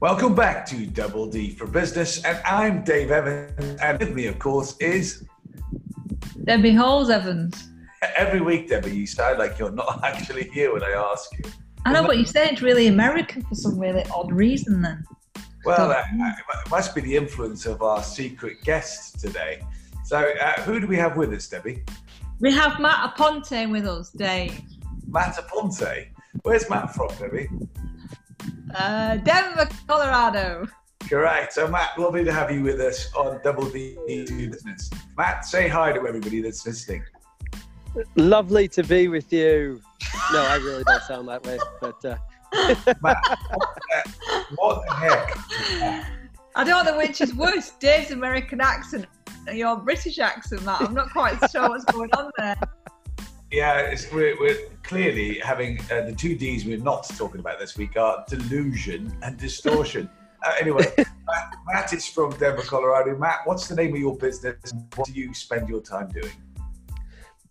Welcome back to Double D for Business, and I'm Dave Evans, and with me, of course, is Debbie Halls Evans. Every week, Debbie, you sound like you're not actually here when I ask you. I know, but you say it's really American for some really odd reason. Then. Well, uh, it must be the influence of our secret guest today. So, uh, who do we have with us, Debbie? We have Matt Aponte with us, Dave. Matt Aponte. Where's Matt from, Debbie? Uh, Denver, Colorado. Correct. So, Matt, lovely to have you with us on Double D Business. Matt, say hi to everybody that's listening. Lovely to be with you. No, I really don't sound that way, but. Uh... Matt, what the heck? I don't know which is worse, Dave's American accent or your British accent, Matt. I'm not quite sure what's going on there. Yeah, we're, we're, clearly having uh, the two D's we're not talking about this week are delusion and distortion. uh, anyway, Matt, Matt, is from Denver, Colorado. Matt, what's the name of your business? What do you spend your time doing?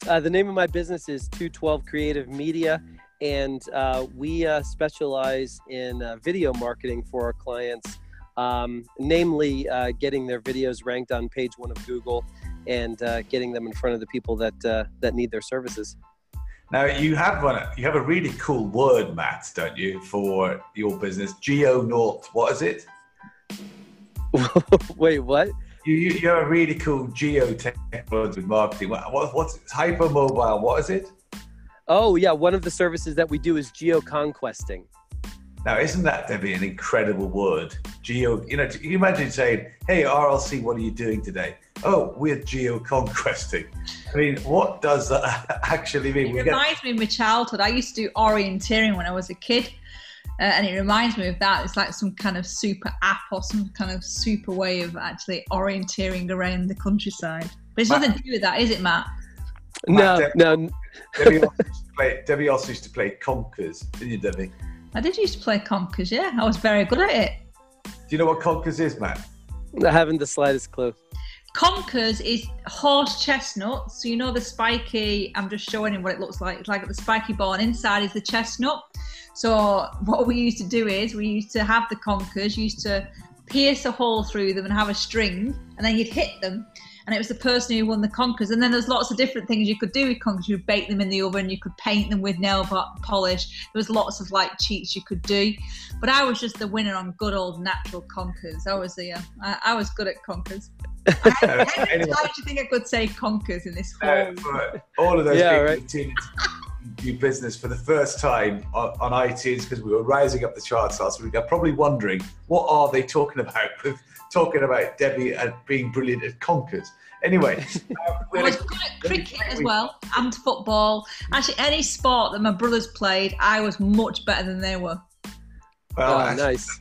Uh, the name of my business is 212 Creative Media, and uh, we uh, specialize in uh, video marketing for our clients, um, namely uh, getting their videos ranked on page one of Google and uh, getting them in front of the people that uh, that need their services. Now you have one. You have a really cool word, Matt, don't you, for your business? Geo North. What is it? Wait, what? You, you, you have a really cool geotechnology marketing. What, what, what's hypermobile? What is it? Oh yeah, one of the services that we do is geo conquesting. Now, isn't that Debbie an incredible word? Geo. You know, you imagine saying, "Hey RLC, what are you doing today?" Oh, we're geo-conquesting. I mean, what does that actually mean? It reminds me of my childhood. I used to do orienteering when I was a kid. Uh, and it reminds me of that. It's like some kind of super app or some kind of super way of actually orienteering around the countryside. But it's Matt, nothing to do with that, is it, Matt? No, Matt, Debbie, no. Debbie also, used to play, Debbie also used to play Conkers, didn't you, Debbie? I did used to play Conkers, yeah. I was very good at it. Do you know what Conkers is, Matt? I haven't the slightest clue. Conkers is horse chestnut. So you know the spiky, I'm just showing him what it looks like. It's like the spiky bone. Inside is the chestnut. So what we used to do is we used to have the conkers, used to pierce a hole through them and have a string, and then you'd hit them. And it was the person who won the conkers. And then there's lots of different things you could do with conkers. You could bake them in the oven, you could paint them with nail polish. There was lots of like cheats you could do. But I was just the winner on good old natural conkers. I was the, uh, I, I was good at conkers. How many times do you think I could say conkers in this whole? Uh, all of those yeah, right. tuned do business for the first time on, on iTunes because we were rising up the charts last week. I'm probably wondering what are they talking about with talking about Debbie and being brilliant at conkers. Anyway, um, I was good at cricket as well and football. Actually, any sport that my brothers played, I was much better than they were. Well, oh, nice.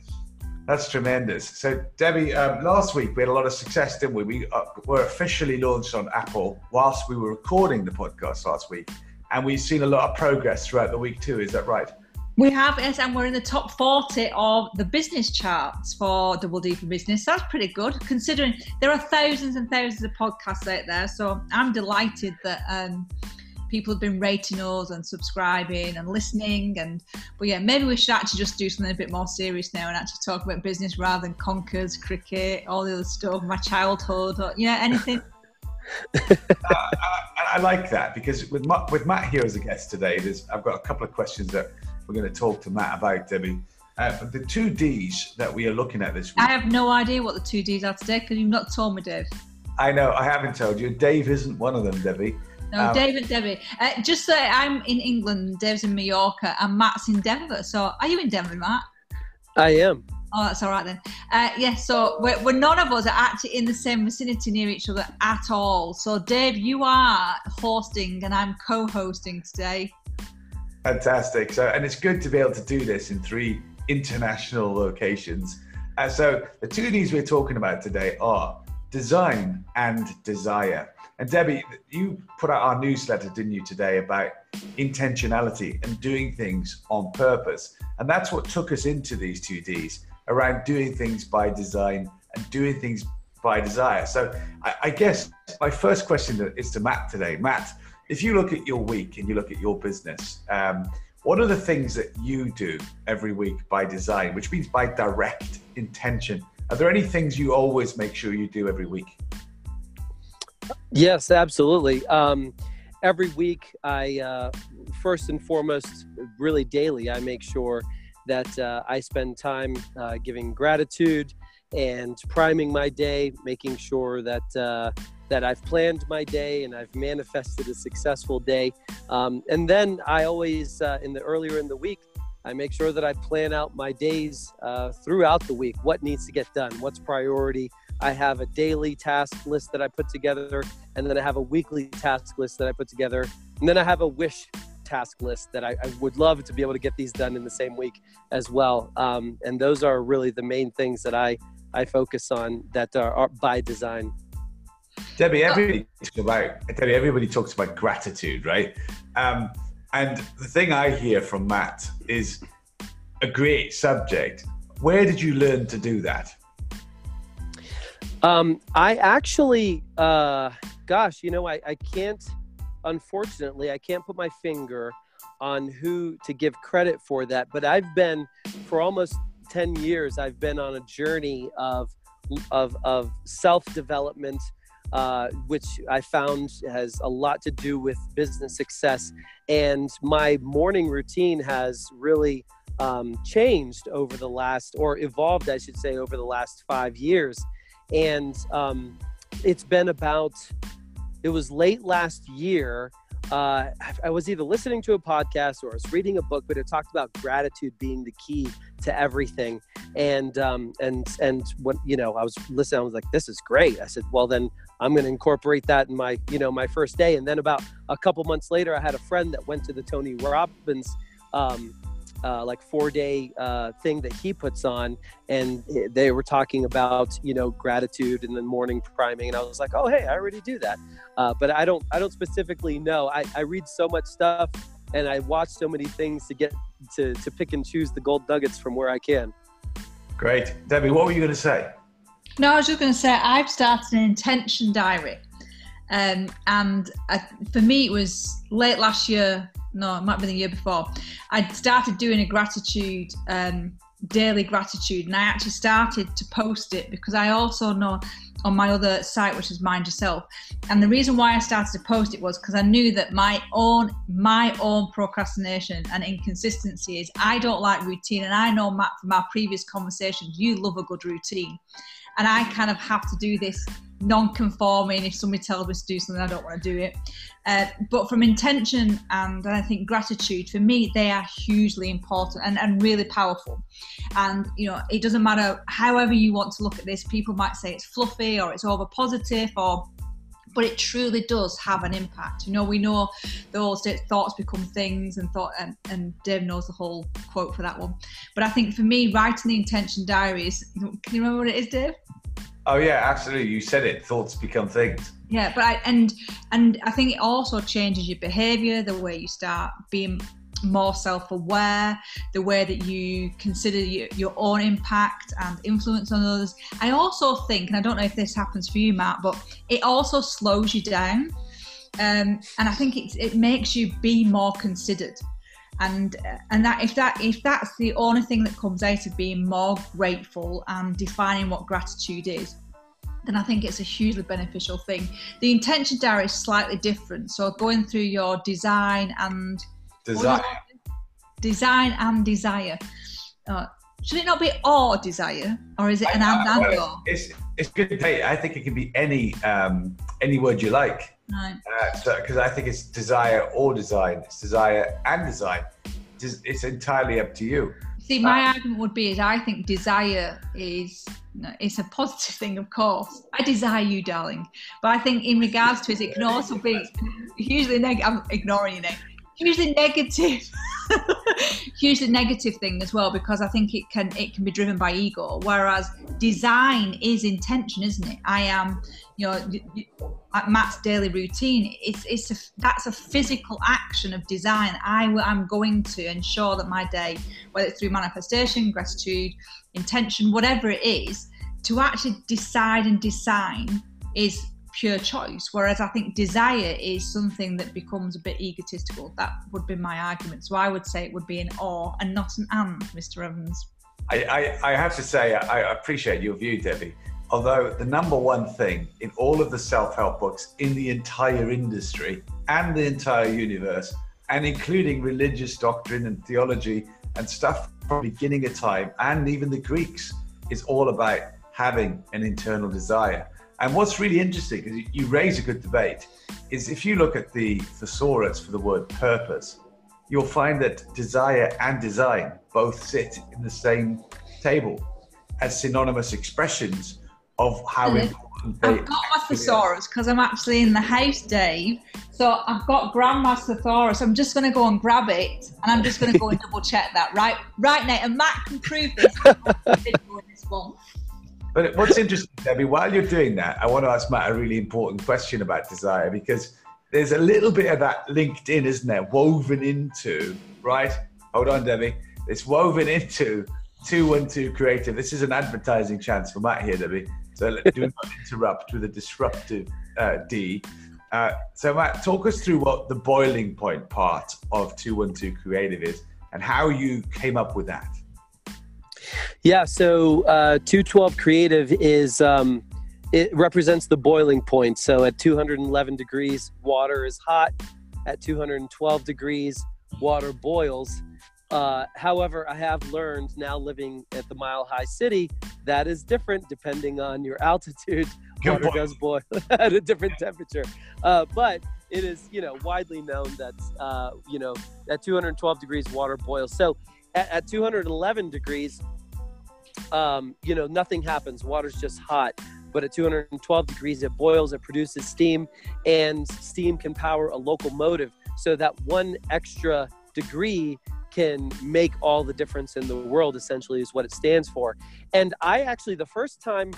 That's tremendous. So, Debbie, um, last week we had a lot of success, didn't we? We uh, were officially launched on Apple whilst we were recording the podcast last week, and we've seen a lot of progress throughout the week too. Is that right? We have, yes, and we're in the top 40 of the business charts for Double D for Business. That's pretty good, considering there are thousands and thousands of podcasts out there. So I'm delighted that um, people have been rating us and subscribing and listening. And but yeah, maybe we should actually just do something a bit more serious now and actually talk about business rather than conkers, cricket, all the other stuff, my childhood, or yeah, anything. uh, I, I, like that because with Matt, with Matt here as a guest today, there's I've got a couple of questions that we're going to talk to Matt about, Debbie. Uh, the two D's that we are looking at this week. I have no idea what the two D's are today because you've not told me, Dave. I know, I haven't told you. Dave isn't one of them, Debbie. No, um, and Debbie. Uh, just that I'm in England, Dave's in Mallorca, and Matt's in Denver. So, are you in Denver, Matt? I am. Oh, that's all right then. Uh, yes, yeah, so we're, we're, none of us are actually in the same vicinity near each other at all. So, Dave, you are hosting, and I'm co-hosting today. Fantastic. So, and it's good to be able to do this in three international locations. Uh, so, the two Ds we're talking about today are design and desire. And Debbie, you put out our newsletter, didn't you, today about intentionality and doing things on purpose. And that's what took us into these two Ds around doing things by design and doing things by desire. So I, I guess my first question is to Matt today. Matt, if you look at your week and you look at your business, um, what are the things that you do every week by design, which means by direct intention? Are there any things you always make sure you do every week? Yes, absolutely. Um, every week, I uh, first and foremost, really daily, I make sure that uh, I spend time uh, giving gratitude and priming my day, making sure that uh, that I've planned my day and I've manifested a successful day. Um, and then I always, uh, in the earlier in the week, I make sure that I plan out my days uh, throughout the week. What needs to get done? What's priority? I have a daily task list that I put together, and then I have a weekly task list that I put together, and then I have a wish task list that I, I would love to be able to get these done in the same week as well. Um, and those are really the main things that I I focus on that are, are by design. Debbie, everybody talks about Debbie. Everybody talks about gratitude, right? Um, and the thing I hear from Matt is a great subject. Where did you learn to do that? Um, I actually, uh, gosh, you know, I, I can't, unfortunately, I can't put my finger on who to give credit for that, but I've been, for almost 10 years, I've been on a journey of, of, of self development, uh, which I found has a lot to do with business success. And my morning routine has really um, changed over the last, or evolved, I should say, over the last five years and um, it's been about it was late last year uh, I was either listening to a podcast or I was reading a book, but it talked about gratitude being the key to everything. And um, and and when you know, I was listening, I was like, "This is great." I said, "Well, then I'm going to incorporate that in my you know my first day." And then about a couple months later, I had a friend that went to the Tony Robbins um, uh, like four day uh, thing that he puts on, and they were talking about you know gratitude and then morning priming, and I was like, oh hey, I already do that, uh, but I don't I don't specifically know. I, I read so much stuff and I watch so many things to get to to pick and choose the gold nuggets from where I can. Great, Debbie. What were you going to say? No, I was just going to say I've started an intention diary. Um, and I, for me, it was late last year no, it might be the year before. I started doing a gratitude, um, daily gratitude, and I actually started to post it because I also know on my other site, which is Mind Yourself. And the reason why I started to post it was because I knew that my own my own procrastination and inconsistency is I don't like routine, and I know Matt from our previous conversations, you love a good routine, and I kind of have to do this non-conforming if somebody tells me to do something i don't want to do it. Uh, but from intention and i think gratitude for me they are hugely important and, and really powerful. And you know it doesn't matter however you want to look at this people might say it's fluffy or it's over positive or but it truly does have an impact. You know, we know those thoughts become things, and thought, and, and Dave knows the whole quote for that one. But I think for me, writing the intention diaries, can you remember what it is, Dave? Oh yeah, absolutely. You said it. Thoughts become things. Yeah, but I, and and I think it also changes your behaviour, the way you start being more self-aware, the way that you consider your, own impact and influence on others. I also think, and I don't know if this happens for you, Matt, but it also slows you down, um, and I think it it makes you be more considered and and that if that if that's the only thing that comes out of being more grateful and defining what gratitude is then I think it's a hugely beneficial thing. The intention diary is slightly different. So going through your design and desire, design and desire. Uh, should it not be or desire, or is it an and and well, It's it's good. Hey, I think it can be any um, any word you like. Right. Because uh, so, I think it's desire or design. It's desire and design. It's, it's entirely up to you. See, my uh, argument would be is I think desire is it's a positive thing, of course. I desire you, darling, but I think in regards to it, it can also be hugely negative. I'm ignoring you now. Hugely negative, hugely negative thing as well because I think it can it can be driven by ego. Whereas design is intention, isn't it? I am, you know, Matt's daily routine. It's it's a, that's a physical action of design. I am going to ensure that my day, whether it's through manifestation, gratitude, intention, whatever it is, to actually decide and design is pure choice. Whereas I think desire is something that becomes a bit egotistical. That would be my argument. So I would say it would be an or and not an and, Mr. Evans. I, I, I have to say, I appreciate your view, Debbie. Although the number one thing in all of the self help books in the entire industry and the entire universe, and including religious doctrine and theology and stuff from beginning of time, and even the Greeks, is all about having an internal desire. And what's really interesting, because you raise a good debate, is if you look at the thesaurus for the word purpose, you'll find that desire and design both sit in the same table as synonymous expressions of how important they I've got my thesaurus because I'm actually in the house, Dave. So I've got grandma's thesaurus. I'm just going to go and grab it and I'm just going to go and double check that, right? Right, Nate. And Matt can prove this. But what's interesting, Debbie, while you're doing that, I want to ask Matt a really important question about desire because there's a little bit of that linked in, isn't there? Woven into, right? Hold on, Debbie. It's woven into 212 Creative. This is an advertising chance for Matt here, Debbie. So do not interrupt with a disruptive uh, D. Uh, so, Matt, talk us through what the boiling point part of 212 Creative is and how you came up with that. Yeah, so uh, 212 Creative is um, it represents the boiling point. So at 211 degrees, water is hot. At 212 degrees, water boils. Uh, however, I have learned now living at the Mile High City that is different depending on your altitude. Good water does boil at a different temperature, uh, but it is you know widely known that uh, you know at 212 degrees water boils. So at, at 211 degrees, um, you know, nothing happens. Water's just hot. But at 212 degrees, it boils, it produces steam, and steam can power a locomotive. So that one extra degree can make all the difference in the world, essentially, is what it stands for. And I actually, the first time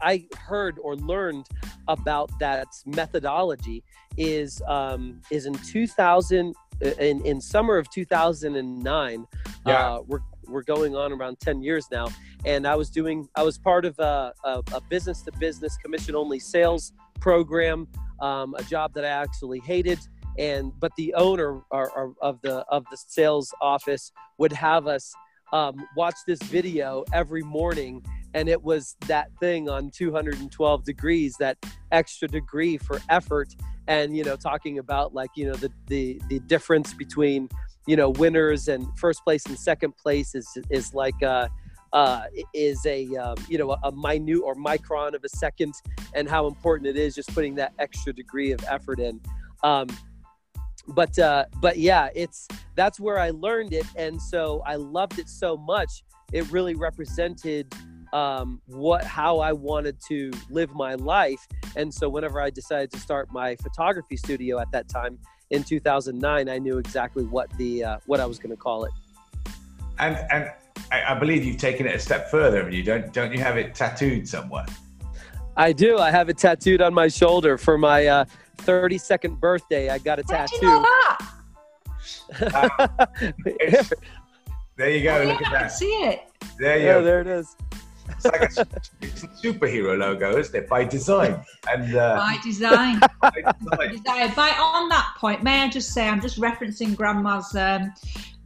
I heard or learned about that methodology is um, is in 2000 in in summer of 2009. Yeah. Uh, we're going on around 10 years now. And i was doing i was part of a, a, a business to business commission only sales program um, a job that i actually hated. And but the owner or, or of the of the sales office would have us um, watch this video every morning. And it was that thing on 212 degrees that extra degree for effort. And you know talking about like you know the the, the difference between you know winners and first place and second place is is like uh, uh, is a um, you know a minute or micron of a second, and how important it is just putting that extra degree of effort in. Um, but uh, but yeah, it's that's where I learned it, and so I loved it so much. It really represented um, what how I wanted to live my life, and so whenever I decided to start my photography studio at that time, in 2009, I knew exactly what the uh, what I was going to call it. And and I, I, believe you've taken it a step further. You don't don't you have it tattooed somewhere? I do. I have it tattooed on my shoulder for my uh, 32nd birthday. I got a Where tattoo. You know uh, there you go. Oh, Look at that. I see it. There you yeah, go. There it is. It's like a, superhero logo, isn't it? By design and uh, by design. by design. By on that point, may I just say I'm just referencing Grandma's um,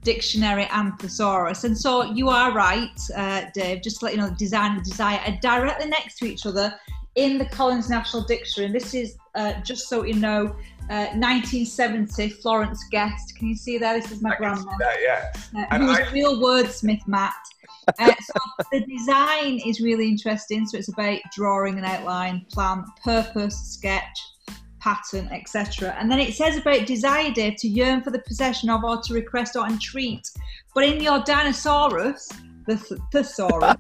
dictionary and thesaurus, and so you are right, uh, Dave. Just to let you know, design and desire are directly next to each other in the Collins National Dictionary. And this is uh, just so you know. Uh, 1970, Florence Guest. Can you see there? This is my I grandma. That, yeah. Uh, who was I, a real wordsmith, Matt. Uh, so the design is really interesting. So it's about drawing an outline, plan, purpose, sketch, pattern, etc. And then it says about desire, Dave, to yearn for the possession of or to request or entreat. But in your Dinosaurus, the thesaurus,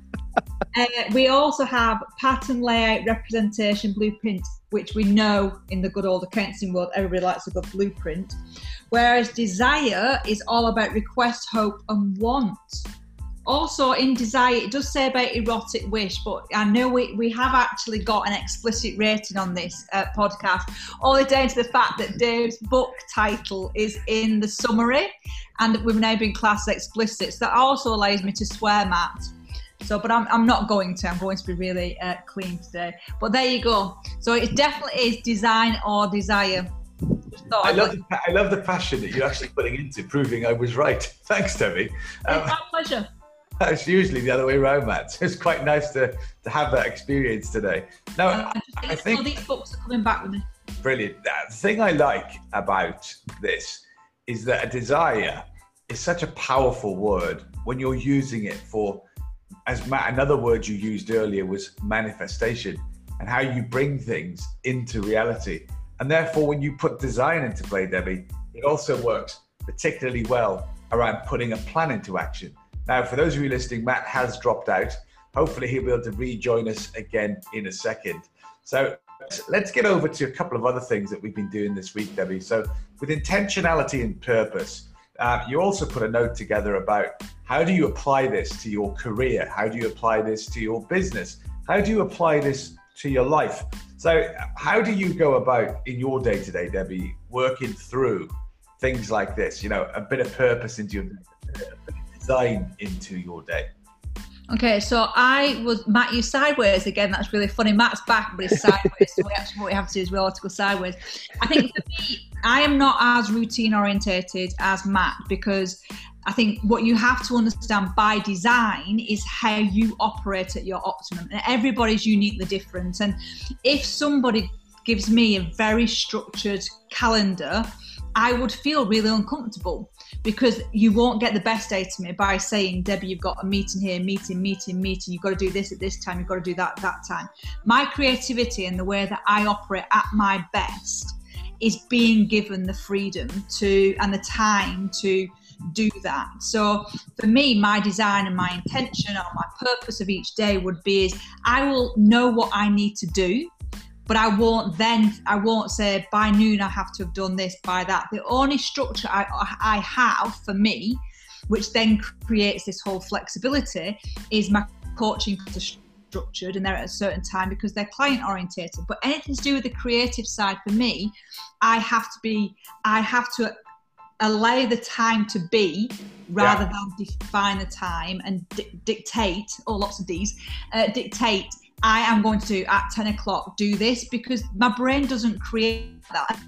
uh, we also have pattern, layout, representation, blueprint, which we know in the good old accounting world, everybody likes a good blueprint. Whereas desire is all about request, hope, and want. Also in desire it does say about erotic wish but i know we, we have actually got an explicit rating on this uh, podcast only down to the fact that dave's book title is in the summary and we've now been classed explicit. So that also allows me to swear matt So, but I'm, I'm not going to. I'm going to be really uh, clean today. But there you go. So it definitely is design or desire. I love, the, I love the passion that you're actually putting into proving I was right. Thanks, Debbie. Um, it's my pleasure. It's usually the other way around, Matt. So it's quite nice to, to have that experience today. Now, uh, I, I think these books are coming back with me. Brilliant. The thing I like about this is that a desire is such a powerful word when you're using it for, as Matt, another word you used earlier was manifestation and how you bring things into reality. And therefore, when you put design into play, Debbie, it also works particularly well around putting a plan into action. Now, for those of you listening, Matt has dropped out. Hopefully, he'll be able to rejoin us again in a second. So, let's get over to a couple of other things that we've been doing this week, Debbie. So, with intentionality and purpose, uh, you also put a note together about how do you apply this to your career? How do you apply this to your business? How do you apply this to your life? So, how do you go about in your day to day, Debbie, working through things like this? You know, a bit of purpose into your design into your day. Okay, so I was Matt. You sideways again. That's really funny. Matt's back, but he's sideways. so we actually what we have to do is we all have to go sideways. I think for me, I am not as routine orientated as Matt because I think what you have to understand by design is how you operate at your optimum, and everybody's uniquely different. And if somebody gives me a very structured calendar, I would feel really uncomfortable because you won't get the best out of me by saying, Debbie, you've got a meeting here, meeting, meeting, meeting. You've got to do this at this time. You've got to do that at that time. My creativity and the way that I operate at my best is being given the freedom to and the time to do that. So for me, my design and my intention or my purpose of each day would be is I will know what I need to do but I won't then I won't say by noon I have to have done this by that. The only structure I, I have for me, which then creates this whole flexibility, is my coaching structured and they're at a certain time because they're client orientated. But anything to do with the creative side for me, I have to be I have to allow the time to be rather yeah. than define the time and di- dictate, or oh, lots of these, uh, dictate I am going to at 10 o'clock do this because my brain doesn't create that.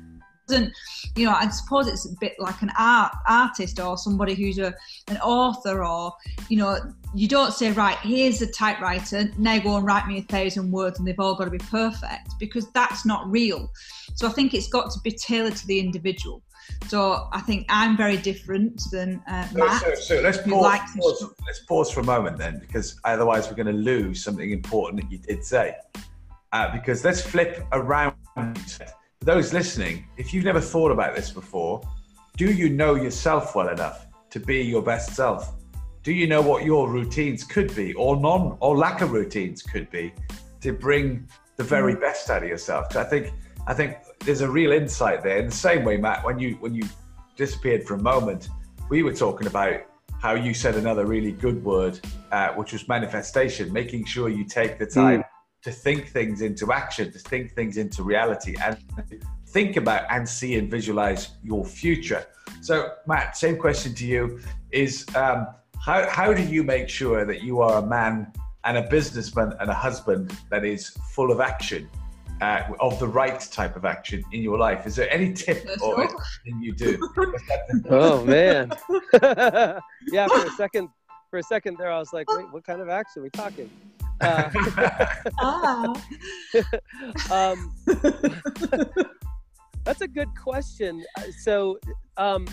doesn't, you know, I suppose it's a bit like an art artist or somebody who's a an author or, you know, you don't say, right, here's a typewriter, now go and write me a thousand words and they've all got to be perfect because that's not real. So I think it's got to be tailored to the individual. So I think I'm very different than uh, Matt. So, so, so let's, pause, pause, let's pause for a moment then, because otherwise we're going to lose something important that you did say. Uh, because let's flip around. For those listening, if you've never thought about this before, do you know yourself well enough to be your best self? Do you know what your routines could be, or non, or lack of routines could be, to bring the very mm. best out of yourself? So I think, I think there's a real insight there. In the same way, Matt, when you when you disappeared for a moment, we were talking about how you said another really good word, uh, which was manifestation, making sure you take the time mm. to think things into action, to think things into reality, and think about and see and visualize your future. So, Matt, same question to you: is um, how how do you make sure that you are a man and a businessman and a husband that is full of action uh, of the right type of action in your life. Is there any tip or anything you do? oh man, yeah. For a second, for a second there, I was like, wait, what kind of action are we talking? Uh, ah. um, that's a good question. Uh, so, um,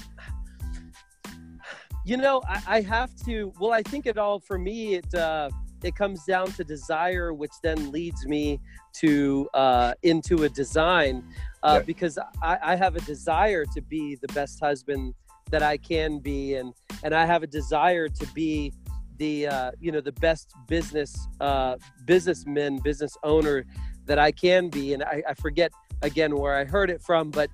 you know, I, I, have to. Well, I think it all for me. It uh, it comes down to desire, which then leads me to uh, into a design uh, yeah. because I, I, have a desire to be the best husband that I can be, and and I have a desire to be the uh, you know the best business uh, businessman, business owner that I can be, and I, I forget again where I heard it from, but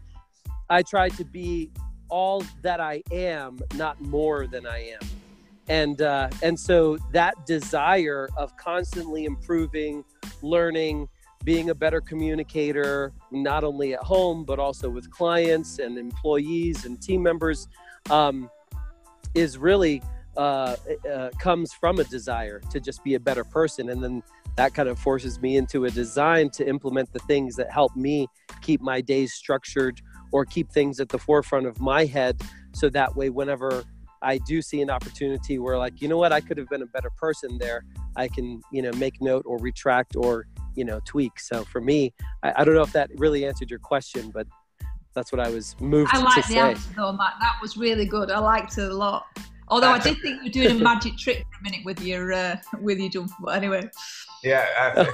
I try to be all that I am, not more than I am and uh, and so that desire of constantly improving learning being a better communicator not only at home but also with clients and employees and team members um, is really uh, uh, comes from a desire to just be a better person, and then that kind of forces me into a design to implement the things that help me keep my days structured or keep things at the forefront of my head, so that way whenever I do see an opportunity where like you know what I could have been a better person there, I can you know make note or retract or you know tweak. So for me, I, I don't know if that really answered your question, but that's what I was moved to. I like the say. answer though, Matt. That was really good. I liked it a lot. Although I did think you were doing a magic trick for a minute with your uh, with your jump. But anyway, Yeah, uh,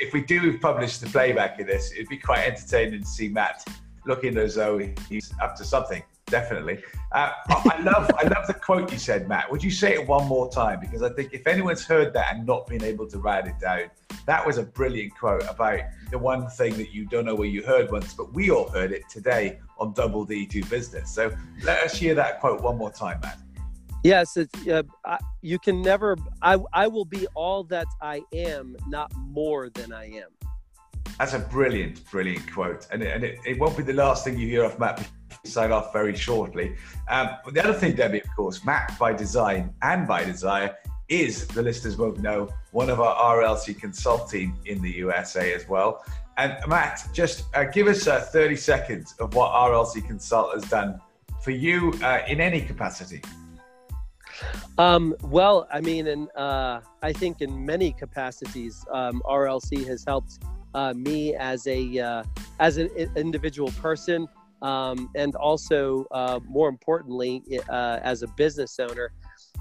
if we do publish the playback of this, it'd be quite entertaining to see Matt looking as though he's up to something. Definitely. Uh, I love, I love the quote you said, Matt. Would you say it one more time? Because I think if anyone's heard that and not been able to write it down, that was a brilliant quote about the one thing that you don't know where you heard once, but we all heard it today on Double D Do Business. So let us hear that quote one more time, Matt. Yes, it's, uh, I, you can never. I I will be all that I am, not more than I am. That's a brilliant, brilliant quote, and it, and it, it won't be the last thing you hear off Matt. Sign off very shortly. Um, but the other thing, Debbie, of course, Matt by design and by desire is the listeners won't know one of our RLC consulting in the USA as well. And Matt, just uh, give us uh, 30 seconds of what RLC Consult has done for you uh, in any capacity. Um, well, I mean, and uh, I think in many capacities, um, RLC has helped uh, me as a uh, as an individual person, um, and also uh, more importantly, uh, as a business owner.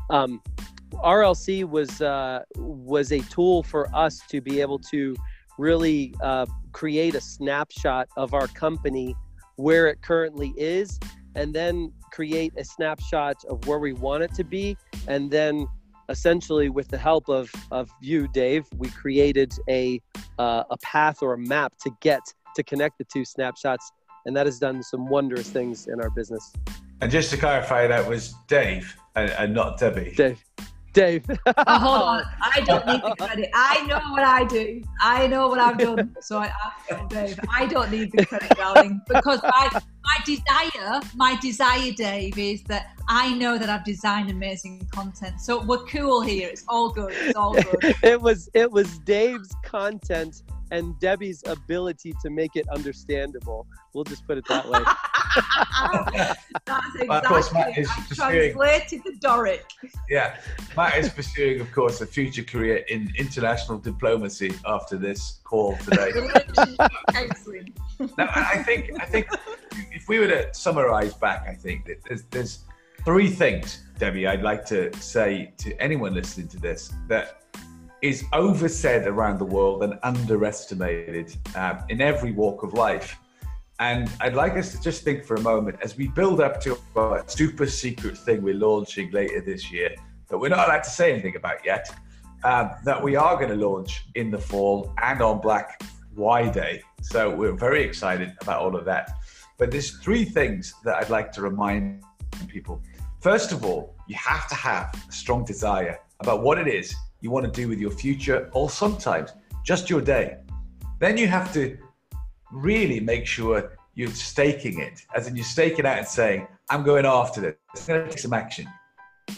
Um, RLC was uh, was a tool for us to be able to really uh, create a snapshot of our company where it currently is, and then create a snapshot of where we want it to be and then essentially with the help of of you dave we created a uh, a path or a map to get to connect the two snapshots and that has done some wondrous things in our business And just to clarify, that was Dave and, and not Debbie. dave dave oh, hold on. I don't need the credit. I know what I do. I know what I've done. So I, I, Dave, I don't need the credit, darling, because my my desire, my desire, Dave, is that I know that I've designed amazing content. So we're cool here. It's all good. It's all good. it was it was dave's content and debbie's ability to make it understandable we'll just put it that way That's Well, of course, Matt exactly. is I pursuing- translated the Doric. Yeah, Matt is pursuing, of course, a future career in international diplomacy after this call today. Relationship counselling. now, I I think, I think, if we were to summarize back, I think that there's, there's three things, Debbie, I'd like to say to anyone listening to this that is oversaid around the world and underestimated um, in every walk of life. And I'd like us to just think for a moment as we build up to a super secret thing we're launching later this year that we're not allowed to say anything about yet, um, that we are going to launch in the fall and on Black Y Day. So we're very excited about all of that. But there's three things that I'd like to remind people. First of all, you have to have a strong desire about what it is you want to do with your future or sometimes just your day. Then you have to really make sure you're staking it, as in you're staking out and saying, I'm going after this, I'm going to take some action.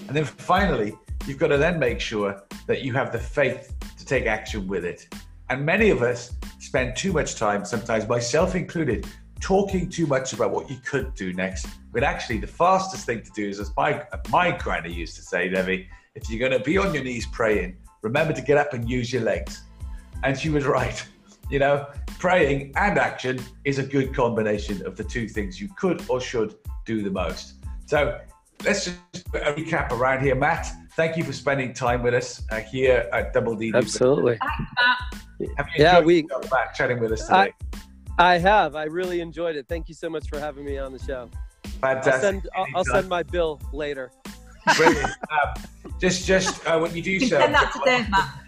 And then finally, you've got to then make sure that you have the faith to take action with it. And many of us spend too much time, sometimes myself included, talking too much about what you could do next. But actually, the fastest thing to do is, as my, my granny used to say, Debbie, if you're going to be on your knees praying, remember to get up and use your legs. And she was right. You know, praying and action is a good combination of the two things you could or should do the most. So let's just put a recap around here. Matt, thank you for spending time with us uh, here at Double D. absolutely Have you Yeah, enjoyed we- yourself, Matt, chatting with us I- today? i have i really enjoyed it thank you so much for having me on the show Fantastic. i'll send i'll, I'll send my bill later Brilliant. um, just, just uh, when you do You so, send that to Dave, Matt.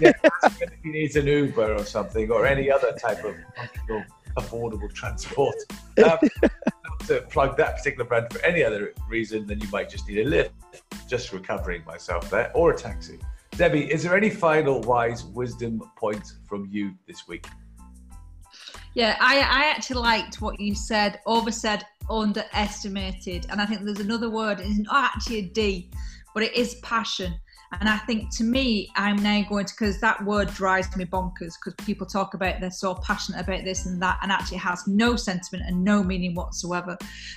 yeah, if he needs an Uber or something, or any other type of affordable transport. Um, not to plug that particular brand for any other reason than you might just need a lift. Just recovering myself there, or a taxi. Debbie, is there any final wise wisdom points from you this week? Yeah, I, I actually liked what you said, oversaid, underestimated. And I think there's another word, it's not actually a D, but it is passion. And I think to me, I'm now going to, because that word drives me bonkers because people talk about they're so passionate about this and that, and actually has no sentiment and no meaning whatsoever.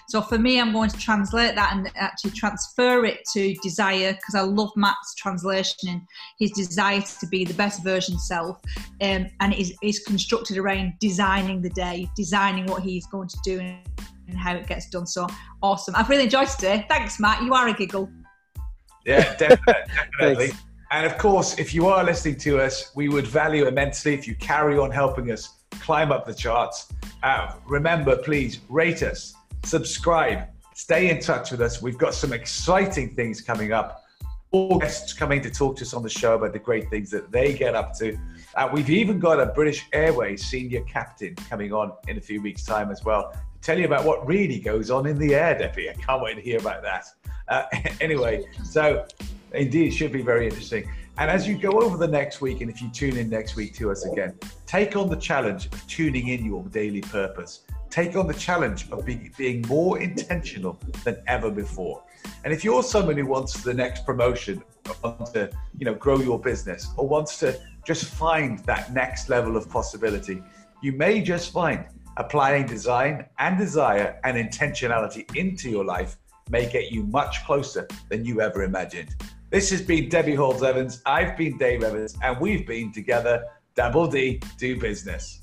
So for me, I'm going to translate that and actually transfer it to desire because I love Matt's translation and his desire to be the best version self. Um, and is, is constructed around designing the day, designing what he's going to do and how it gets done. So awesome. I've really enjoyed today. Thanks, Matt. You are a giggle. Yeah, definitely. definitely. and of course, if you are listening to us, we would value immensely if you carry on helping us climb up the charts. Uh, remember, please rate us, subscribe, stay in touch with us. We've got some exciting things coming up. All guests coming to talk to us on the show about the great things that they get up to. Uh, we've even got a British Airways senior captain coming on in a few weeks' time as well to tell you about what really goes on in the air, Debbie. I can't wait to hear about that. Uh, anyway, so indeed, it should be very interesting. And as you go over the next week, and if you tune in next week to us again, take on the challenge of tuning in your daily purpose. Take on the challenge of be, being more intentional than ever before. And if you're someone who wants the next promotion, wants to you know grow your business, or wants to just find that next level of possibility, you may just find applying design and desire and intentionality into your life may get you much closer than you ever imagined. This has been Debbie Halls Evans. I've been Dave Evans, and we've been together. Double D, do business.